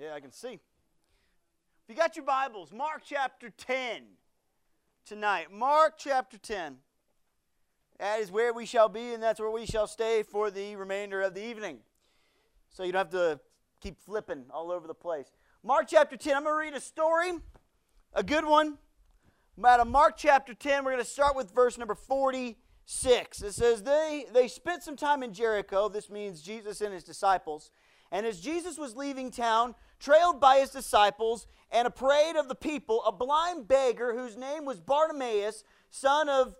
Yeah, I can see. If you got your Bibles, Mark chapter 10 tonight. Mark chapter 10. That is where we shall be, and that's where we shall stay for the remainder of the evening. So you don't have to keep flipping all over the place. Mark chapter 10, I'm going to read a story, a good one, out of Mark chapter 10. We're going to start with verse number 46. It says, they, they spent some time in Jericho. This means Jesus and his disciples. And as Jesus was leaving town, trailed by his disciples and a parade of the people, a blind beggar whose name was Bartimaeus, son of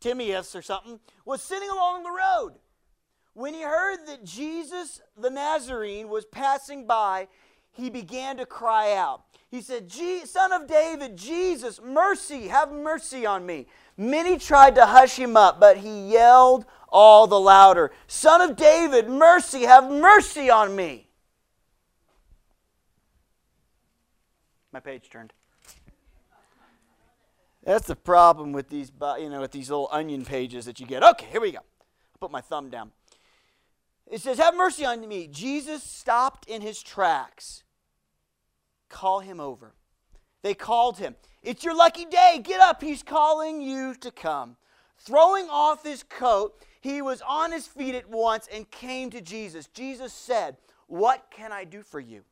Timaeus or something, was sitting along the road. When he heard that Jesus the Nazarene was passing by, he began to cry out. He said, Son of David, Jesus, mercy, have mercy on me. Many tried to hush him up, but he yelled all the louder, Son of David, mercy, have mercy on me. My page turned. That's the problem with these, you know, with these little onion pages that you get. Okay, here we go. Put my thumb down. It says, Have mercy on me. Jesus stopped in his tracks. Call him over. They called him. It's your lucky day. Get up. He's calling you to come. Throwing off his coat, he was on his feet at once and came to Jesus. Jesus said, What can I do for you?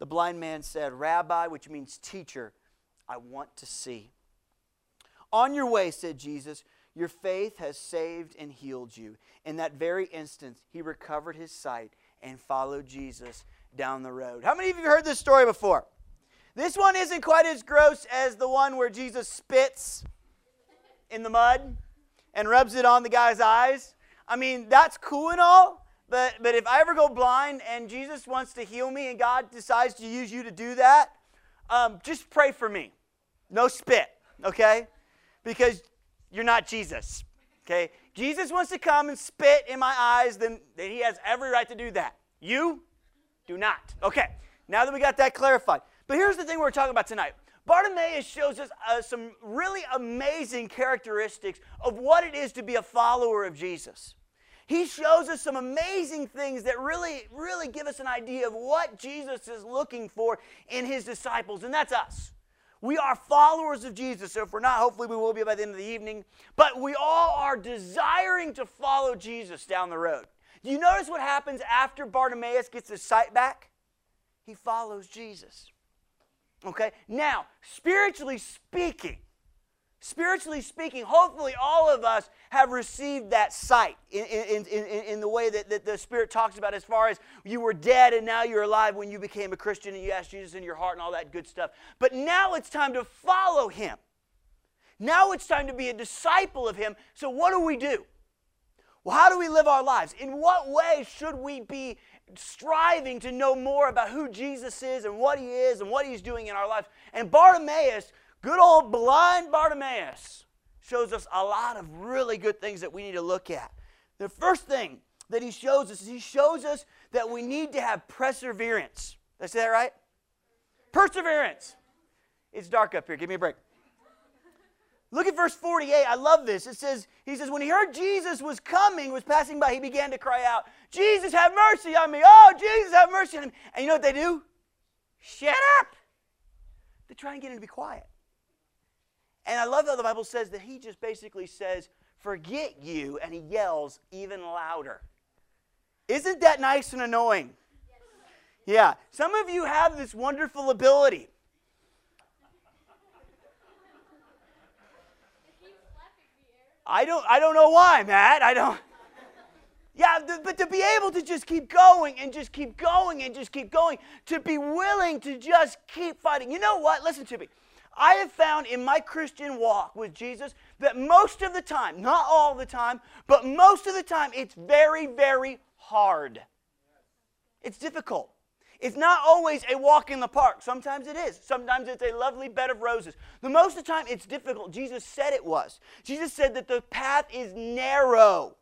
The blind man said, Rabbi, which means teacher, I want to see. On your way, said Jesus, your faith has saved and healed you. In that very instant, he recovered his sight and followed Jesus down the road. How many of you have heard this story before? This one isn't quite as gross as the one where Jesus spits in the mud and rubs it on the guy's eyes. I mean, that's cool and all, but, but if I ever go blind and Jesus wants to heal me and God decides to use you to do that, um, just pray for me. No spit, okay? Because you're not Jesus, okay? Jesus wants to come and spit in my eyes, then, then he has every right to do that. You do not. Okay, now that we got that clarified. But here's the thing we're talking about tonight Bartimaeus shows us uh, some really amazing characteristics of what it is to be a follower of Jesus. He shows us some amazing things that really, really give us an idea of what Jesus is looking for in his disciples, and that's us. We are followers of Jesus. So if we're not, hopefully we will be by the end of the evening. But we all are desiring to follow Jesus down the road. Do you notice what happens after Bartimaeus gets his sight back? He follows Jesus. Okay? Now, spiritually speaking, spiritually speaking, hopefully all of us have received that sight in, in, in, in, the way that, that the Spirit talks about as far as you were dead and now you're alive when you became a Christian and you asked Jesus in your heart and all that good stuff. But now it's time to follow Him. Now it's time to be a disciple of Him. So what do we do? Well, how do we live our lives? In what way should we be striving to know more about who Jesus is and what he is and what he's doing in our lives. And Bartimaeus, good old blind Bartimaeus, shows us a lot of really good things that we need to look at. The first thing that he shows us is he shows us that we need to have perseverance. Did I say that right? Perseverance. It's dark up here. Give me a break. Look at verse 48. I love this. It says, He says, When he heard Jesus was coming, was passing by, he began to cry out, Jesus, have mercy on me. Oh, Jesus, have mercy on me. And you know what they do? Shut up. They try and get him to be quiet. And I love how the Bible says that he just basically says, Forget you, and he yells even louder. Isn't that nice and annoying? Yeah. Some of you have this wonderful ability I don't, I don't know why, Matt. I don't. Yeah, but to be able to just keep going and just keep going and just keep going, to be willing to just keep fighting. You know what? Listen to me. I have found in my Christian walk with Jesus that most of the time, not all the time, but most of the time, it's very, very hard. It's difficult. It's not always a walk in the park. Sometimes it is. Sometimes it's a lovely bed of roses. The most of the time, it's difficult. Jesus said it was. Jesus said that the path is narrow.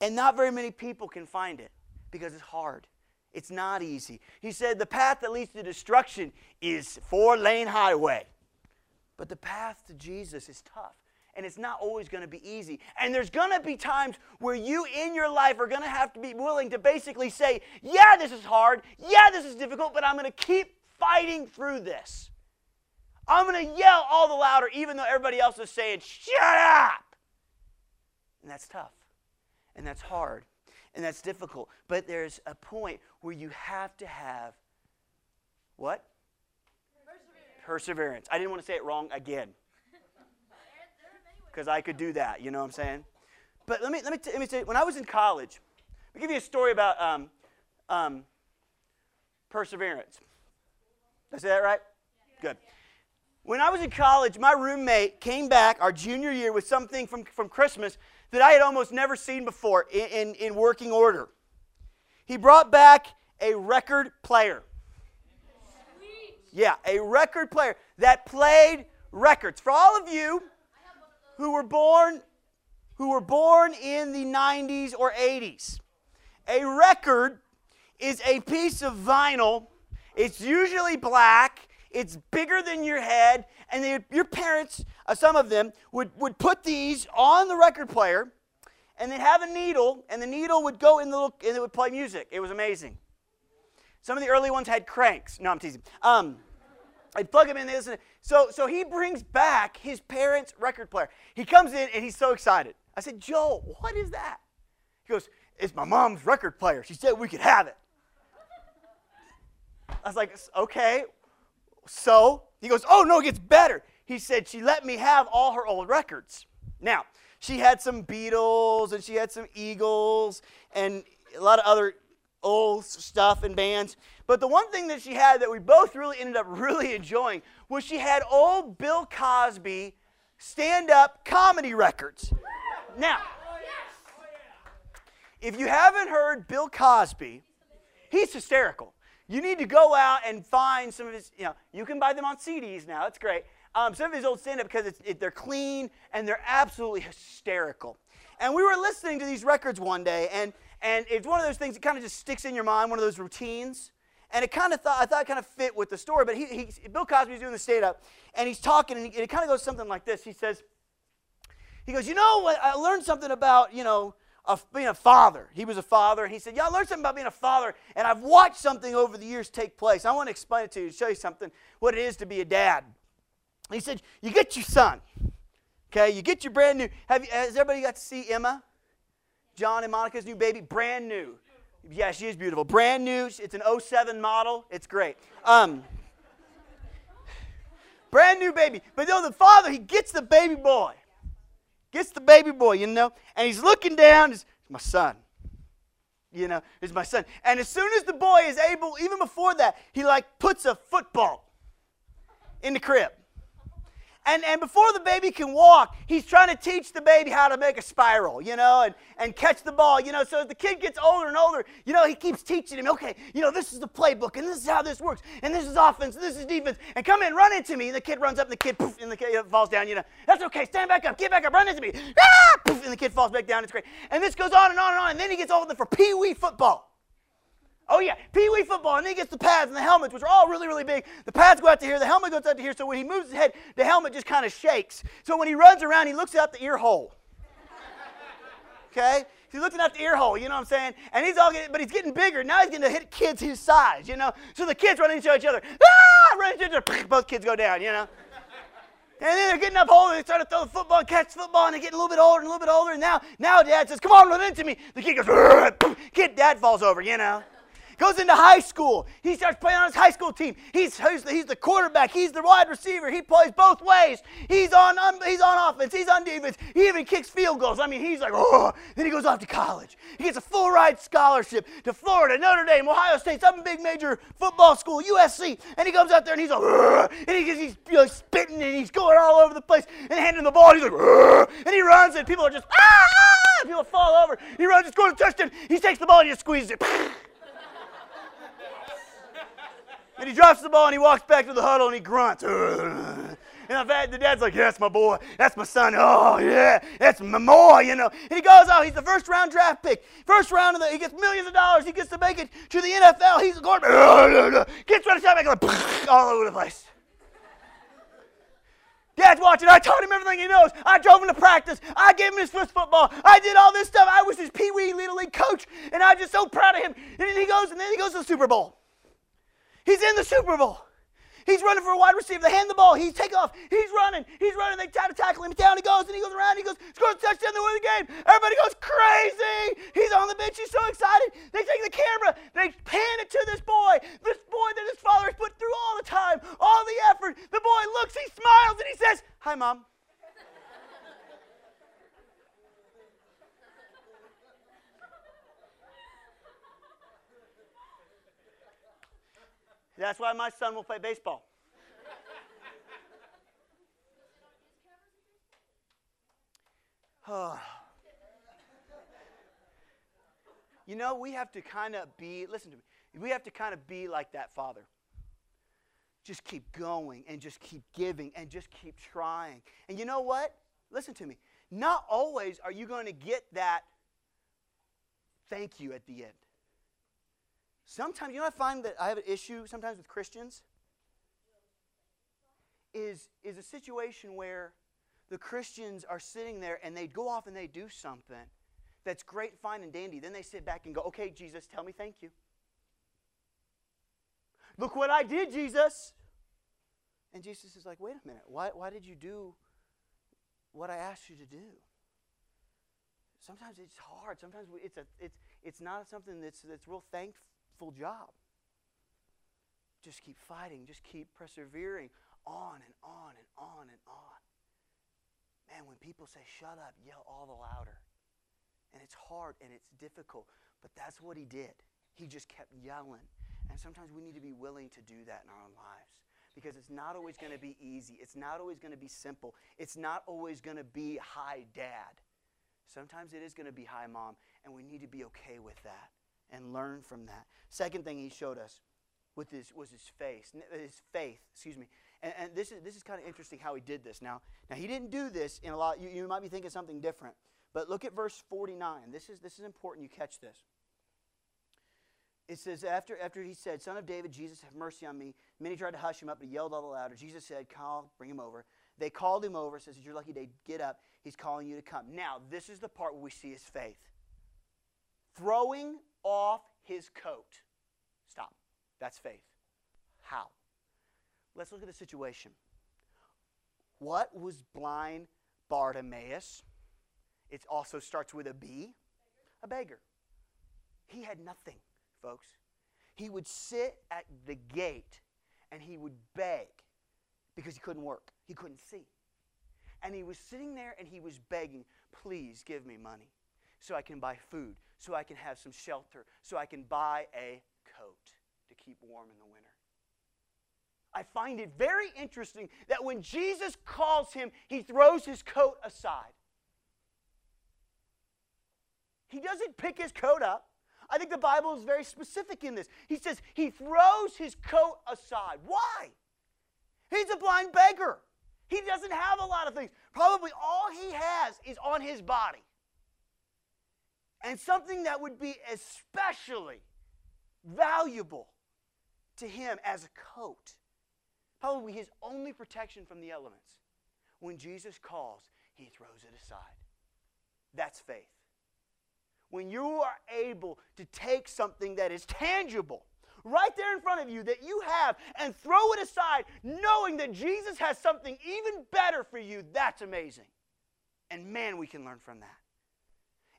And not very many people can find it because it's hard. It's not easy. He said the path that leads to destruction is four lane highway. But the path to Jesus is tough and it's not always going to be easy. And there's going to be times where you in your life are going to have to be willing to basically say, Yeah, this is hard. Yeah, this is difficult, but I'm going to keep fighting through this. I'm going to yell all the louder, even though everybody else is saying, Shut up. And that's tough. And that's hard. And that's difficult. But there's a point where you have to have what? Perseverance. Perseverance. I didn't want to say it wrong again. Because I could do that, you know what I'm saying? But let me, let me, t- let me say, when I was in college, I'll give you a story about um, um, perseverance. Did I say that right? Good. When I was in college, my roommate came back our junior year with something from, from Christmas that I had almost never seen before in, in, in working order. He brought back a record player. Yeah, a record player that played records. For all of you who were born who were born in the 90s or 80s, a record is a piece of vinyl. It's usually black it's bigger than your head. And they, your parents, uh, some of them, would, would put these on the record player and they'd have a needle, and the needle would go in the little, and it would play music. It was amazing. Some of the early ones had cranks. No, I'm teasing. Um, I'd plug him in. They listen. So, so he brings back his parents' record player. He comes in and he's so excited. I said, Joel, what is that? He goes, It's my mom's record player. She said we could have it. I was like, Okay, so he goes, Oh, no, it gets better. He said, She let me have all her old records. Now, she had some Beatles and she had some Eagles and a lot of other old stuff and bands. But the one thing that she had that we both really ended up really enjoying was she had old Bill Cosby stand up comedy records. Now, if you haven't heard Bill Cosby, he's hysterical. You need to go out and find some of his, you know, you can buy them on CDs now. That's great. Um, some of his old stand up because it, they're clean and they're absolutely hysterical. And we were listening to these records one day, and, and it's one of those things that kind of just sticks in your mind, one of those routines. And it kind of thought, I thought it kind of fit with the story, but he, he Bill Cosby's doing the stand up, and he's talking, and, he, and it kind of goes something like this. He says, he goes, you know what, I learned something about, you know, of being a father. He was a father, and he said, Yeah, I learned something about being a father, and I've watched something over the years take place. I want to explain it to you, show you something, what it is to be a dad. He said, You get your son, okay? You get your brand new. Have you, has everybody got to see Emma? John and Monica's new baby? Brand new. Yeah, she is beautiful. Brand new. It's an 07 model. It's great. Um, brand new baby. But you know, the father, he gets the baby boy gets the baby boy, you know, and he's looking down. It's my son. You know, it's my son. And as soon as the boy is able, even before that, he like puts a football in the crib. And, and before the baby can walk, he's trying to teach the baby how to make a spiral, you know, and, and catch the ball, you know. So as the kid gets older and older, you know, he keeps teaching him, okay, you know, this is the playbook, and this is how this works, and this is offense, and this is defense, and come in, run into me. And the kid runs up, and the kid, poof, and the kid falls down, you know. That's okay, stand back up, get back up, run into me. Ah, poof, and the kid falls back down. It's great. And this goes on and on and on, and then he gets older for pee wee football. Oh, yeah, Pee Wee football, and then he gets the pads and the helmets, which are all really, really big. The pads go out to here, the helmet goes out to here, so when he moves his head, the helmet just kind of shakes. So when he runs around, he looks out the ear hole. Okay? He's looking out the ear hole, you know what I'm saying? And he's all getting, but he's getting bigger. Now he's going to hit kids his size, you know? So the kids run into each other. Ah! Run into each other. Both kids go down, you know? And then they're getting up older. They start to throw the football catch the football, and they're getting a little bit older and a little bit older. And now, now dad says, Come on, run into me. The kid goes, Kid, dad falls over, you know? Goes into high school. He starts playing on his high school team. He's, he's, the, he's the quarterback. He's the wide receiver. He plays both ways. He's on, he's on offense. He's on defense. He even kicks field goals. I mean, he's like, oh. Then he goes off to college. He gets a full ride scholarship to Florida, Notre Dame, Ohio State, some big major football school, USC. And he comes out there and he's like, and he, he's you know, spitting and he's going all over the place and handing the ball. And he's like, and he runs and people are just, ah, people fall over. He runs, just goes to touchdown. He takes the ball and he just squeezes it. And he drops the ball and he walks back to the huddle and he grunts. And I've had, the dad's like, yes, my boy. That's my son. Oh, yeah. That's my boy, you know. And he goes out. He's the first round draft pick. First round of the, he gets millions of dollars. He gets to make it to the NFL. He's quarterback. Gets to shot back all over the place. Dad's watching. I taught him everything he knows. I drove him to practice. I gave him his first football. I did all this stuff. I was his Pee Wee Little League coach, and I'm just so proud of him. And then he goes, and then he goes to the Super Bowl. He's in the Super Bowl. He's running for a wide receiver. They hand the ball. He's take off. He's running. He's running. They try to tackle him down. He goes and he goes around. He goes, scores a touchdown. They win the game. Everybody goes crazy. He's on the bench. He's so excited. They take the camera. They pan it to this boy. This boy that his father has put through all the time, all the effort. The boy looks, he smiles, and he says, Hi, Mom. That's why my son will play baseball. you know, we have to kind of be, listen to me, we have to kind of be like that father. Just keep going and just keep giving and just keep trying. And you know what? Listen to me. Not always are you going to get that thank you at the end. Sometimes, you know, I find that I have an issue sometimes with Christians is, is a situation where the Christians are sitting there and they go off and they do something that's great, fine, and dandy. Then they sit back and go, okay, Jesus, tell me thank you. Look what I did, Jesus. And Jesus is like, wait a minute, why, why did you do what I asked you to do? Sometimes it's hard. Sometimes it's, a, it's, it's not something that's, that's real thankful full job. Just keep fighting, just keep persevering on and on and on and on. Man, when people say shut up, yell all the louder. And it's hard and it's difficult, but that's what he did. He just kept yelling. And sometimes we need to be willing to do that in our own lives because it's not always going to be easy. It's not always going to be simple. It's not always going to be hi, dad. Sometimes it is going to be hi, mom, and we need to be okay with that and learn from that. Second thing he showed us with his, was his faith, his faith, excuse me. And, and this is, this is kind of interesting how he did this. Now, now he didn't do this in a lot, you, you might be thinking something different. But look at verse 49. This is, this is important you catch this. It says, after, after he said, Son of David, Jesus, have mercy on me. Many tried to hush him up, but he yelled all the louder. Jesus said, Call, bring him over. They called him over, says, It's your lucky day. Get up. He's calling you to come. Now, this is the part where we see his faith. Throwing off his coat. Stop. That's faith. How? Let's look at the situation. What was blind Bartimaeus? It also starts with a B. A beggar. He had nothing, folks. He would sit at the gate and he would beg because he couldn't work. He couldn't see. And he was sitting there and he was begging, please give me money so I can buy food, so I can have some shelter, so I can buy a coat to keep warm in the winter. I find it very interesting that when Jesus calls him, he throws his coat aside. He doesn't pick his coat up. I think the Bible is very specific in this. He says he throws his coat aside. Why? He's a blind beggar. He doesn't have a lot of things. Probably all he has is on his body and something that would be especially valuable to him as a coat. Probably his only protection from the elements. When Jesus calls, he throws it aside. That's faith. When you are able to take something that is tangible, right there in front of you that you have, and throw it aside, knowing that Jesus has something even better for you, that's amazing. And man, we can learn from that.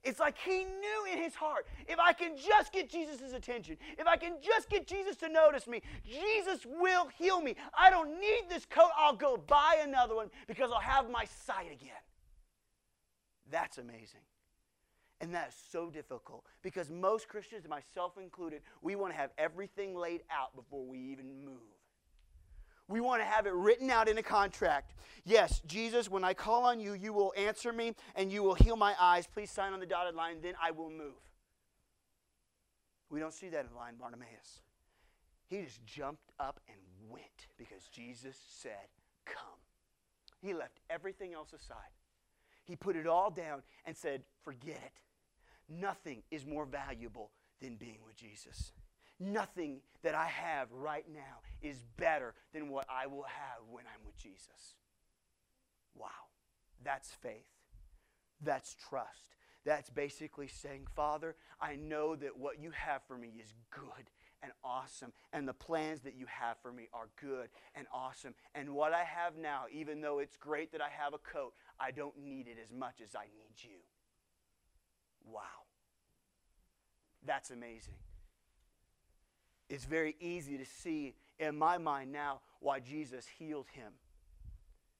It's like he knew in his heart if I can just get Jesus' attention, if I can just get Jesus to notice me, Jesus will heal me. I don't need this coat. I'll go buy another one because I'll have my sight again. That's amazing. And that is so difficult because most Christians, myself included, we want to have everything laid out before we even move. We want to have it written out in a contract. Yes, Jesus, when I call on you, you will answer me and you will heal my eyes. Please sign on the dotted line, then I will move. We don't see that in line Bartimaeus. He just jumped up and went because Jesus said, Come. He left everything else aside. He put it all down and said, Forget it. Nothing is more valuable than being with Jesus. Nothing that I have right now is better than what I will have when I'm with Jesus. Wow. That's faith. That's trust. That's basically saying, Father, I know that what you have for me is good and awesome, and the plans that you have for me are good and awesome. And what I have now, even though it's great that I have a coat, I don't need it as much as I need you. Wow. That's amazing. It's very easy to see in my mind now why Jesus healed him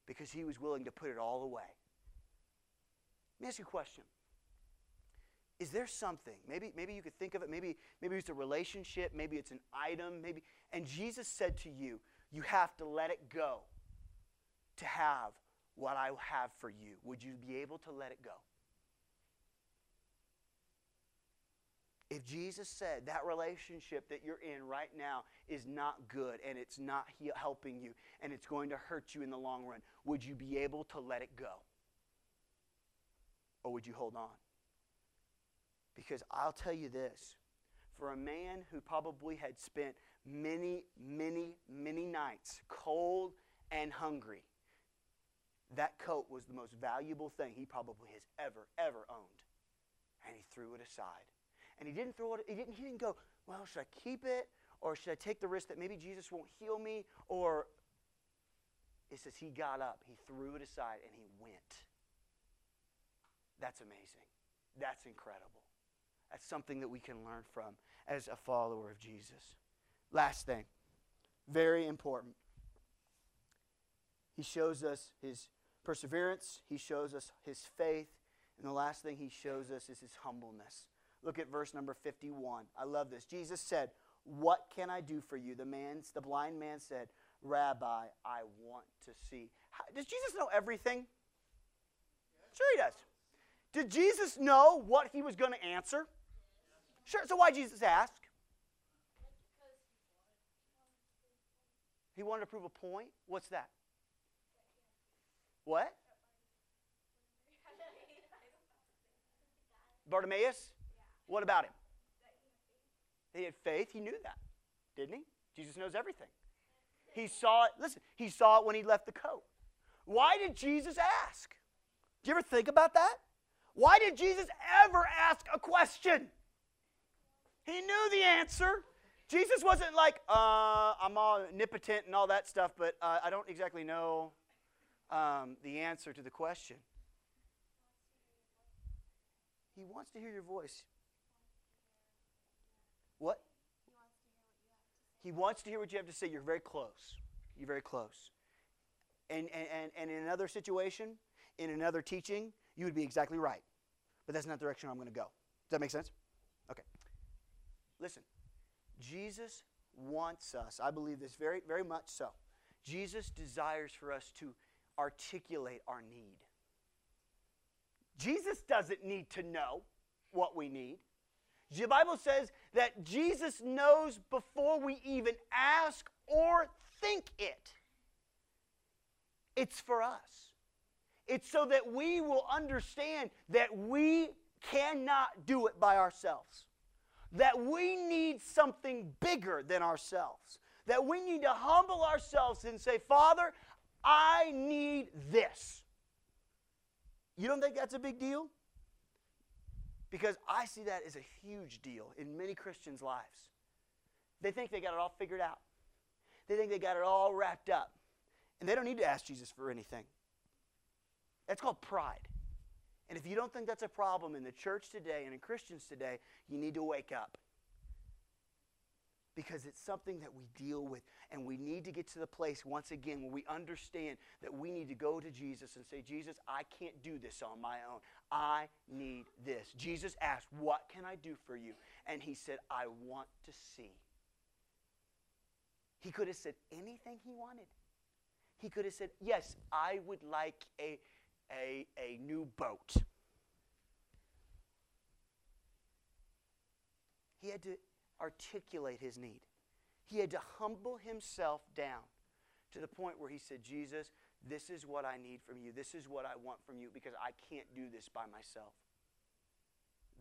because he was willing to put it all away. Let me ask you a question. Is there something? Maybe, maybe you could think of it. Maybe, maybe it's a relationship. Maybe it's an item. Maybe, and Jesus said to you, you have to let it go to have what I have for you. Would you be able to let it go? If Jesus said that relationship that you're in right now is not good and it's not helping you and it's going to hurt you in the long run, would you be able to let it go? Or would you hold on? Because I'll tell you this for a man who probably had spent many, many, many nights cold and hungry, that coat was the most valuable thing he probably has ever, ever owned. And he threw it aside. And he didn't throw it, he didn't, he didn't go, well, should I keep it? Or should I take the risk that maybe Jesus won't heal me? Or it says he got up, he threw it aside, and he went. That's amazing. That's incredible. That's something that we can learn from as a follower of Jesus. Last thing, very important. He shows us his perseverance, he shows us his faith, and the last thing he shows us is his humbleness. Look at verse number 51. I love this. Jesus said, What can I do for you? The man, the blind man said, Rabbi, I want to see. How, does Jesus know everything? Sure, he does. Did Jesus know what he was going to answer? Sure. So why Jesus ask? He wanted to prove a point. What's that? What? Bartimaeus? What about him? He had faith. He knew that, didn't he? Jesus knows everything. He saw it. Listen, he saw it when he left the coat. Why did Jesus ask? Do you ever think about that? Why did Jesus ever ask a question? He knew the answer. Jesus wasn't like, uh, I'm omnipotent and all that stuff, but uh, I don't exactly know um, the answer to the question. He wants to hear your voice. What? He wants to hear what you have to say. You're very close. You're very close. And, and, and in another situation, in another teaching, you would be exactly right. But that's not the direction I'm going to go. Does that make sense? Okay. Listen, Jesus wants us, I believe this very, very much so. Jesus desires for us to articulate our need. Jesus doesn't need to know what we need. The Bible says that Jesus knows before we even ask or think it. It's for us. It's so that we will understand that we cannot do it by ourselves. That we need something bigger than ourselves. That we need to humble ourselves and say, Father, I need this. You don't think that's a big deal? Because I see that as a huge deal in many Christians' lives. They think they got it all figured out, they think they got it all wrapped up. And they don't need to ask Jesus for anything. That's called pride. And if you don't think that's a problem in the church today and in Christians today, you need to wake up because it's something that we deal with. And we need to get to the place, once again, where we understand that we need to go to Jesus and say, Jesus, I can't do this on my own. I need this. Jesus asked, What can I do for you? And he said, I want to see. He could have said anything he wanted. He could have said, Yes, I would like a, a, a new boat. He had to articulate his need. He had to humble himself down to the point where he said, Jesus, this is what I need from you. This is what I want from you because I can't do this by myself.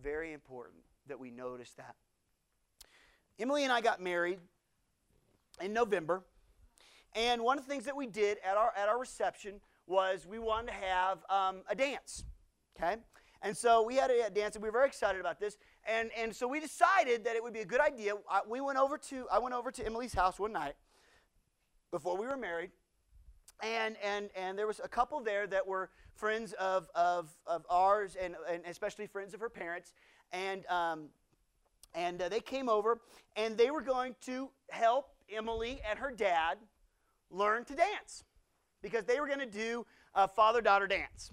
Very important that we notice that. Emily and I got married in November. And one of the things that we did at our, at our reception was we wanted to have um, a dance. Okay? And so we had a, dance, and we were very excited about this. And, and so we decided that it would be a good idea. I, we went over to, I went over to Emily's house one night before we were married. And, and, and there was a couple there that were friends of, of, of ours and, and especially friends of her parents. And, um, and uh, they came over and they were going to help Emily and her dad learn to dance because they were going to do a father daughter dance.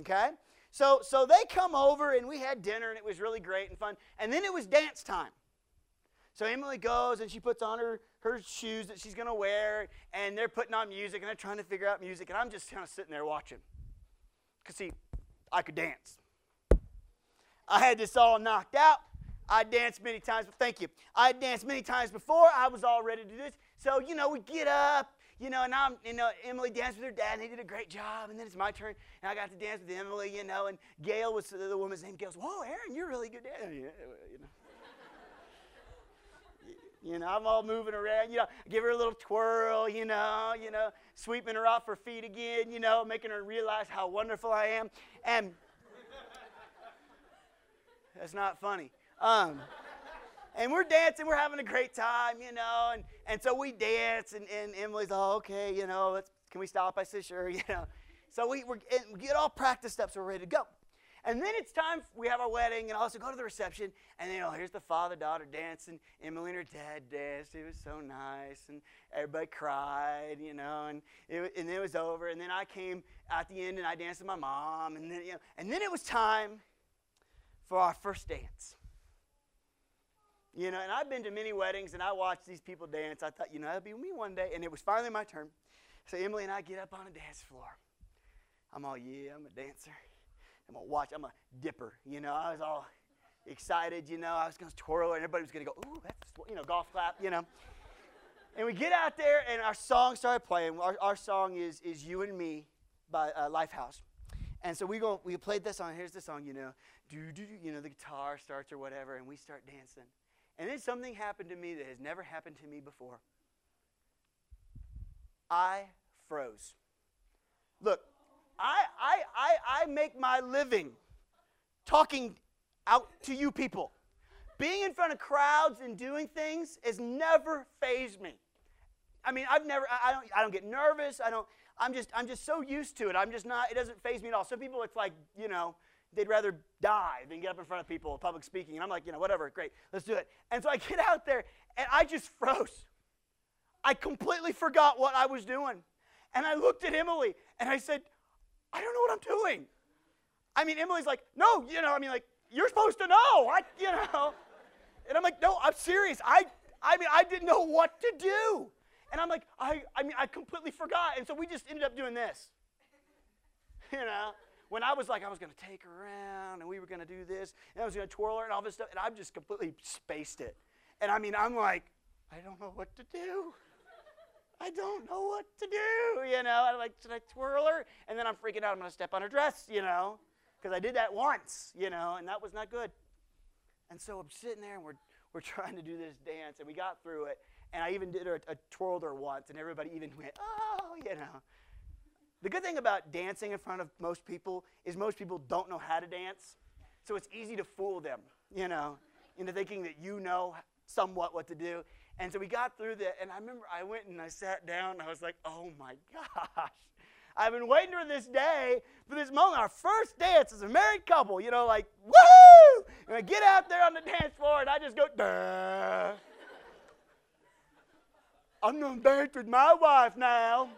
Okay? So, so they come over and we had dinner and it was really great and fun. And then it was dance time. So Emily goes and she puts on her, her shoes that she's going to wear and they're putting on music and they're trying to figure out music. And I'm just kind of sitting there watching. Because, see, I could dance. I had this all knocked out. I danced many times. Thank you. I danced many times before. I was all ready to do this. So, you know, we get up you know, and I'm, you know, Emily danced with her dad, and they did a great job. And then it's my turn, and I got to dance with Emily, you know, and Gail was the woman's name. Gail's, whoa, Aaron, you're really good dancer. You know. You know, I'm all moving around, you know, give her a little twirl, you know, you know, sweeping her off her feet again, you know, making her realize how wonderful I am. And that's not funny. Um, and we're dancing, we're having a great time, you know, and, and so we dance, and, and Emily's, oh, okay, you know, let's, can we stop? I said, sure, you know. So we, we get all practiced up so we're ready to go. And then it's time, we have our wedding, and also go to the reception, and then, oh, here's the father daughter dancing. Emily and her dad danced. It was so nice, and everybody cried, you know, and it, and it was over. And then I came at the end, and I danced with my mom, and then, you know, and then it was time for our first dance. You know, and I've been to many weddings and I watched these people dance. I thought, you know, that'll be me one day. And it was finally my turn. So Emily and I get up on a dance floor. I'm all, yeah, I'm a dancer. I'm a watch, I'm a dipper. You know, I was all excited, you know, I was gonna twirl and everybody was gonna go, ooh, that's you know, golf clap, you know. and we get out there and our song started playing. Our, our song is is You and Me by uh, Lifehouse. And so we go, we played this song. Here's the song, you know, do do do. You know, the guitar starts or whatever, and we start dancing. And then something happened to me that has never happened to me before. I froze. Look, I, I, I, I make my living talking out to you people. Being in front of crowds and doing things has never fazed me. I mean, I've never, I, I don't, I don't get nervous. I don't, I'm just, I'm just so used to it. I'm just not, it doesn't faze me at all. Some people, it's like, you know, they'd rather die than get up in front of people, public speaking. And I'm like, you know, whatever, great, let's do it. And so I get out there and I just froze. I completely forgot what I was doing. And I looked at Emily and I said, I don't know what I'm doing. I mean, Emily's like, no, you know, I mean, like, you're supposed to know. I, you know. And I'm like, no, I'm serious. I, I mean, I didn't know what to do. And I'm like, I, I mean, I completely forgot. And so we just ended up doing this. You know? When I was like, I was going to take her around and we were going to do this and I was going to twirl her and all this stuff, and I've just completely spaced it. And I mean, I'm like, I don't know what to do. I don't know what to do, you know. I'm like, should I twirl her? And then I'm freaking out. I'm going to step on her dress, you know, because I did that once, you know, and that was not good. And so I'm sitting there and we're, we're trying to do this dance, and we got through it. And I even did a, a twirled her once, and everybody even went, oh, you know. The good thing about dancing in front of most people is most people don't know how to dance. So it's easy to fool them, you know, into thinking that you know somewhat what to do. And so we got through that, and I remember I went and I sat down, and I was like, oh my gosh. I've been waiting for this day, for this moment, our first dance as a married couple, you know, like, woohoo! And I get out there on the dance floor, and I just go, duh. I'm gonna dance with my wife now.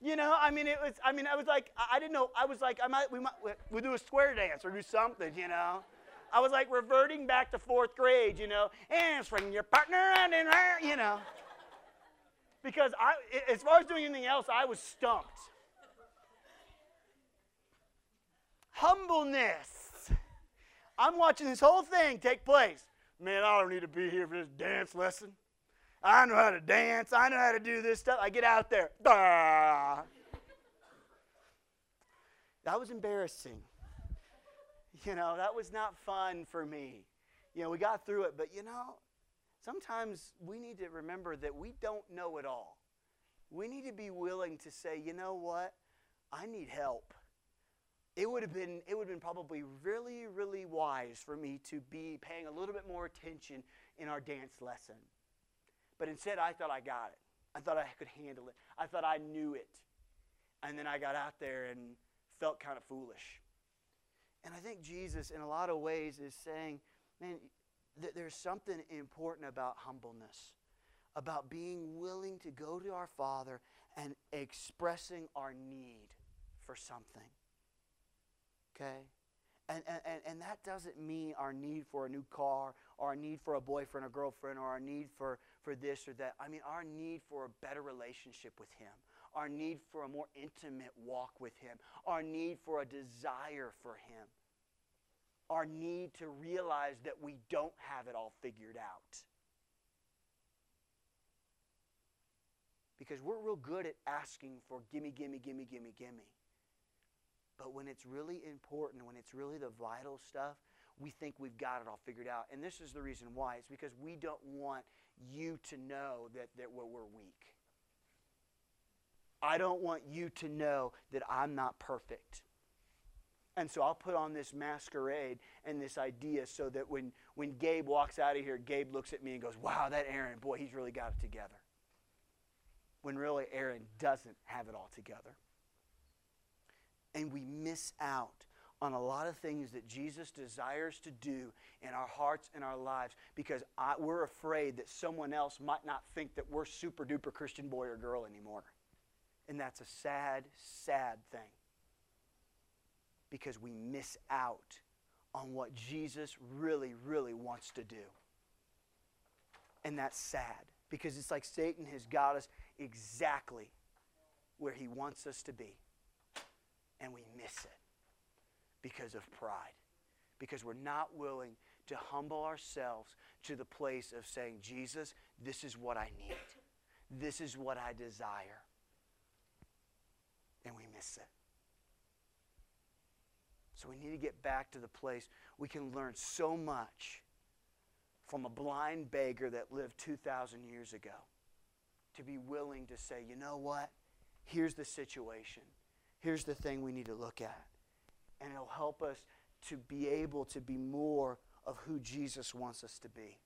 You know, I mean, it was. I mean, I was like, I didn't know. I was like, I might, we might, we do a square dance or do something. You know, I was like reverting back to fourth grade. You know, and swing your partner and in there. You know, because I, as far as doing anything else, I was stumped. Humbleness. I'm watching this whole thing take place. Man, I don't need to be here for this dance lesson. I know how to dance. I know how to do this stuff. I get out there. That was embarrassing. You know, that was not fun for me. You know, we got through it, but you know, sometimes we need to remember that we don't know it all. We need to be willing to say, you know what? I need help. It would have been it would have been probably really really wise for me to be paying a little bit more attention in our dance lesson. But instead I thought I got it. I thought I could handle it. I thought I knew it. And then I got out there and felt kind of foolish. And I think Jesus, in a lot of ways, is saying, man, th- there's something important about humbleness, about being willing to go to our Father and expressing our need for something. Okay? And, and, and that doesn't mean our need for a new car or our need for a boyfriend or girlfriend or our need for, for this or that. I mean, our need for a better relationship with Him, our need for a more intimate walk with Him, our need for a desire for Him, our need to realize that we don't have it all figured out. Because we're real good at asking for gimme, gimme, gimme, gimme, gimme. But when it's really important, when it's really the vital stuff, we think we've got it all figured out. And this is the reason why. It's because we don't want you to know that, that we're, we're weak. I don't want you to know that I'm not perfect. And so I'll put on this masquerade and this idea so that when, when Gabe walks out of here, Gabe looks at me and goes, Wow, that Aaron, boy, he's really got it together. When really, Aaron doesn't have it all together. And we miss out on a lot of things that Jesus desires to do in our hearts and our lives because I, we're afraid that someone else might not think that we're super duper Christian boy or girl anymore. And that's a sad, sad thing because we miss out on what Jesus really, really wants to do. And that's sad because it's like Satan has got us exactly where he wants us to be. And we miss it because of pride. Because we're not willing to humble ourselves to the place of saying, Jesus, this is what I need. This is what I desire. And we miss it. So we need to get back to the place we can learn so much from a blind beggar that lived 2,000 years ago to be willing to say, you know what? Here's the situation. Here's the thing we need to look at. And it'll help us to be able to be more of who Jesus wants us to be.